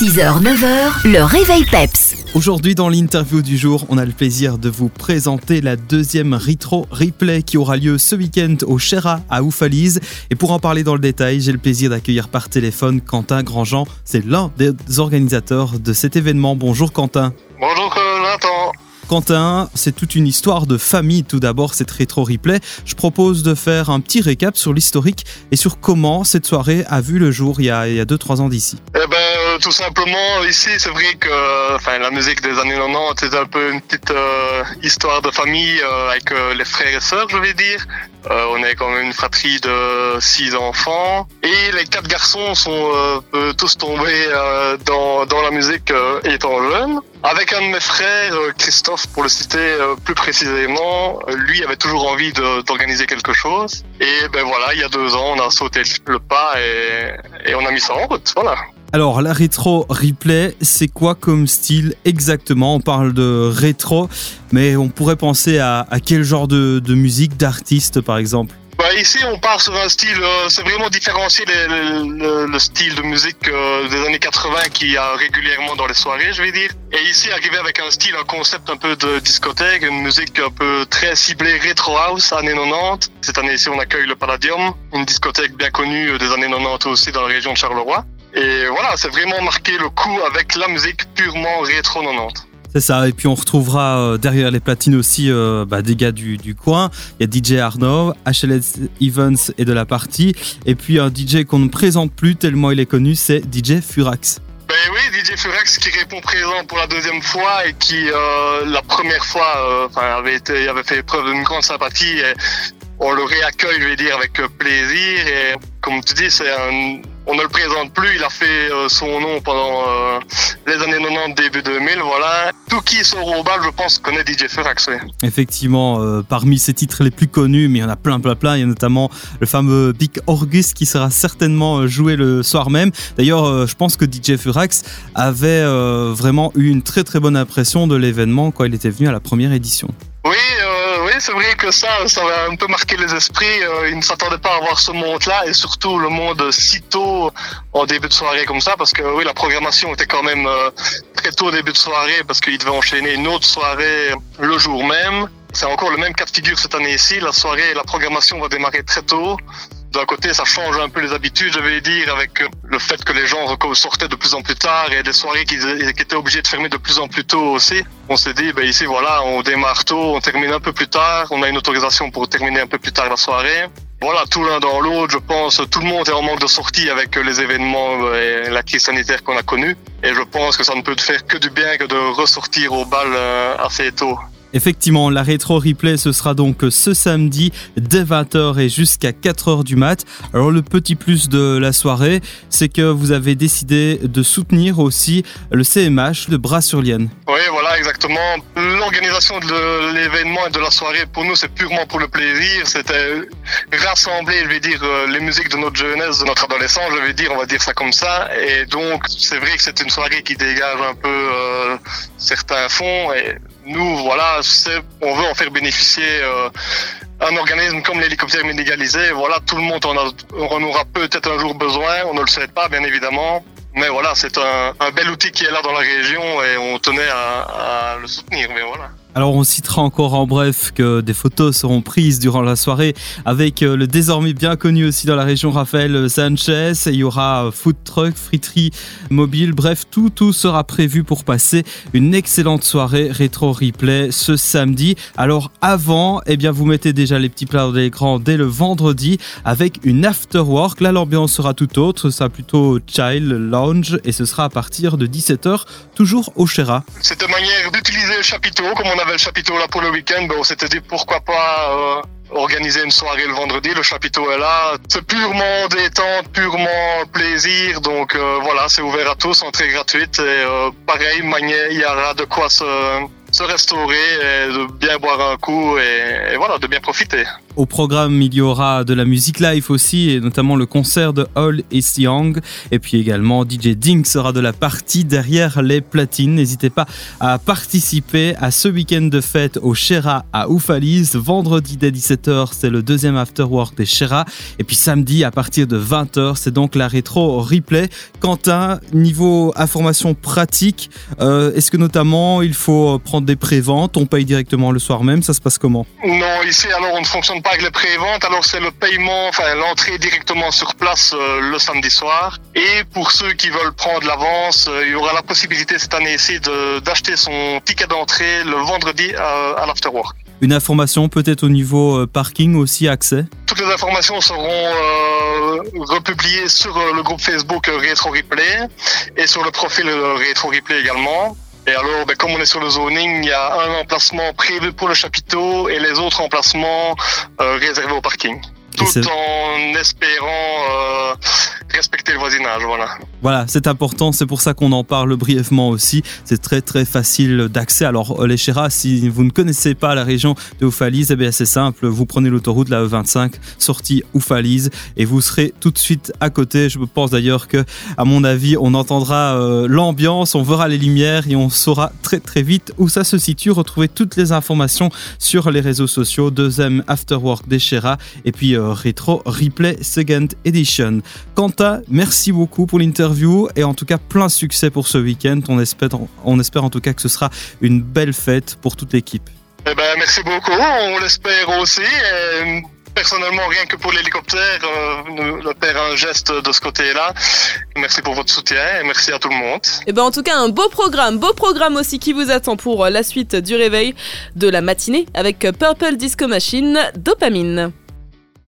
6h, 9h, le réveil PEPS. Aujourd'hui, dans l'interview du jour, on a le plaisir de vous présenter la deuxième Retro Replay qui aura lieu ce week-end au Chera à Oufalise. Et pour en parler dans le détail, j'ai le plaisir d'accueillir par téléphone Quentin Grandjean. C'est l'un des organisateurs de cet événement. Bonjour Quentin. Bonjour Nathan. Quentin, c'est toute une histoire de famille tout d'abord, cette rétro replay. Je propose de faire un petit récap sur l'historique et sur comment cette soirée a vu le jour il y a 2-3 ans d'ici. Eh ben, tout simplement, ici, c'est vrai que enfin, la musique des années 90, c'est un peu une petite euh, histoire de famille euh, avec les frères et sœurs, je vais dire. on est quand même une fratrie de six enfants et les quatre garçons sont tous tombés dans, dans la musique étant jeunes. Avec un de mes frères, euh, Christophe, pour le citer euh, plus précisément, euh, lui avait toujours envie d'organiser quelque chose. Et ben voilà, il y a deux ans, on a sauté le pas et, et on a mis ça en route. Voilà. Alors, la rétro replay, c'est quoi comme style exactement? On parle de rétro, mais on pourrait penser à, quel genre de, musique, d'artiste par exemple? Bah, ici, on part sur un style, euh, c'est vraiment différencier le, style de musique euh, des années 80 qui a régulièrement dans les soirées, je vais dire. Et ici, arriver avec un style, un concept un peu de discothèque, une musique un peu très ciblée retro house, années 90. Cette année ici, on accueille le Palladium, une discothèque bien connue des années 90 aussi dans la région de Charleroi. Et voilà, c'est vraiment marqué le coup avec la musique purement rétro 90. C'est ça, et puis on retrouvera euh, derrière les platines aussi euh, bah, des gars du, coin. Il y a DJ Arnaud, HLS Evans et de la partie, et puis un DJ qu'on ne présente plus tellement il est connu, c'est DJ Furax. Ben oui, DJ Furax qui répond présent pour la deuxième fois et qui euh, la première fois avait, été, avait fait preuve d'une grande sympathie. Et on le réaccueille, je vais dire, avec plaisir. Et comme tu dis, c'est un, on ne le présente plus. Il a fait son nom pendant les années 90, début 2000, voilà. Tout qui sort au bal, je pense, connaît DJ Furax, Effectivement, euh, parmi ses titres les plus connus, mais il y en a plein, plein, plein. Il y a notamment le fameux Big Orgus qui sera certainement euh, joué le soir même. D'ailleurs, euh, je pense que DJ Furax avait vraiment eu une très, très bonne impression de l'événement quand il était venu à la première édition. Oui, c'est vrai que ça, ça va un peu marquer les esprits. il ne s'attendait pas à voir ce monde-là et surtout le monde si tôt en début de soirée comme ça, parce que oui, la programmation était quand même euh, très tôt au début de soirée, parce qu'il devait enchaîner une autre soirée le jour même. C'est encore le même cas de figure cette année-ci. La soirée, la programmation va démarrer très tôt. D'un côté, ça change un peu les habitudes, je vais dire, avec le fait que les gens sortaient de plus en plus tard et des soirées qui, étaient obligées de fermer de plus en plus tôt aussi. On s'est dit, ben ici, voilà, on démarre tôt, on termine un peu plus tard, on a une autorisation pour terminer un peu plus tard la soirée. Voilà, tout l'un dans l'autre, je pense, tout le monde est en manque de sortie avec les événements et la crise sanitaire qu'on a connue. Et je pense que ça ne peut faire que du bien que de ressortir au bal euh, assez tôt. Effectivement, la rétro replay ce sera donc ce samedi dès 20h et jusqu'à 4h du mat. Alors le petit plus de la soirée, c'est que vous avez décidé de soutenir aussi le CMH de Bras-sur-Lienne. Oui, voilà, exactement. L'organisation de l'événement et de la soirée, pour nous, c'est purement pour le plaisir. C'était rassembler, je vais dire, euh, les musiques de notre jeunesse, de notre adolescence, je vais dire, on va dire ça comme ça. Et donc, c'est vrai que c'est une soirée qui dégage un peu euh, certains fonds. Et nous, voilà, on veut en faire bénéficier euh, un organisme comme l'hélicoptère médicalisé. Voilà, tout le monde en, en aura peut-être un jour besoin. On ne le souhaite pas, bien évidemment. Mais voilà, c'est un, bel outil qui est là dans la région et on tenait à, à le soutenir. Mais voilà. Alors on citera encore en bref que des photos seront prises durant la soirée avec euh, le désormais bien connu aussi dans la région Raphaël Sanchez. Il y aura food truck, friterie mobile, bref tout tout sera prévu pour passer une excellente soirée rétro replay ce samedi. Alors avant, eh bien vous mettez déjà les petits plats dans l'écran dès le vendredi avec une after work. Là l'ambiance sera tout autre, ça sera plutôt child lounge et ce sera à partir de 17h toujours au Chera. C'est une manière d'utiliser le chapiteau comme on avait le chapiteau là pour le week-end, ben, on s'était dit pourquoi pas euh, organiser une soirée le vendredi. Le chapiteau est là. C'est purement détente, purement plaisir. Donc euh, voilà, c'est ouvert à tous, entrée gratuite. Et euh, pareil, il y aura de quoi se, se restaurer, et de bien boire un coup et, et voilà, de bien profiter. Au programme, il y aura de la musique live aussi, et notamment le concert de All is Young. Et puis également, DJ Ding sera de la partie derrière les platines. N'hésitez pas à participer à ce week-end de fête au Shera à Oufalise. Vendredi dès 17h, c'est le deuxième afterwork des Shera. Et puis samedi, à partir de 20h, c'est donc la rétro replay. Quentin, niveau information pratique, euh, est-ce que notamment il faut prendre des préventes On paye directement le soir même Ça se passe comment? Non, ici, alors on ne fonctionne pas avec les préventes, alors c'est le paiement, enfin l'entrée directement sur place euh, le samedi soir. Et pour ceux qui veulent prendre l'avance, euh, il y aura la possibilité cette année-ci d'acheter son ticket d'entrée le vendredi euh, à, l'afterwork. Une information peut-être au niveau parking aussi, accès? Toutes les informations seront republiées sur le groupe Facebook Retro Replay et sur le profil Retro Replay également. Et alors, ben, comme on est sur le zoning, il y a un emplacement prévu pour le chapiteau et les autres emplacements euh, réservés au parking. Tout en espérant euh, respecter le voisinage, voilà. Voilà, c'est important, c'est pour ça qu'on en parle brièvement aussi. C'est très très facile d'accès. Alors les Chéras, si vous ne connaissez pas la région de Oufalise, eh c'est simple, vous prenez l'autoroute la E25, sortie Oufalise, et vous serez tout de suite à côté. Je pense d'ailleurs que, à mon avis, on entendra euh, l'ambiance, on verra les lumières et on saura très très vite où ça se situe. Retrouvez toutes les informations sur les réseaux sociaux, deuxième Afterwork des Chéras, et puis euh, Retro Replay Second Edition. Quentin merci beaucoup pour l'interview et en tout cas plein succès pour ce week-end. On espère, on espère en tout cas que ce sera une belle fête pour toute l'équipe. Eh ben, merci beaucoup, on l'espère aussi. personnellement, rien que pour l'hélicoptère, euh, faire un geste de ce côté-là. Merci pour votre soutien et merci à tout le monde. Et eh ben en tout cas, un beau programme, beau programme aussi qui vous attend pour la suite du réveil de la matinée avec Purple Disco Machine Dopamine.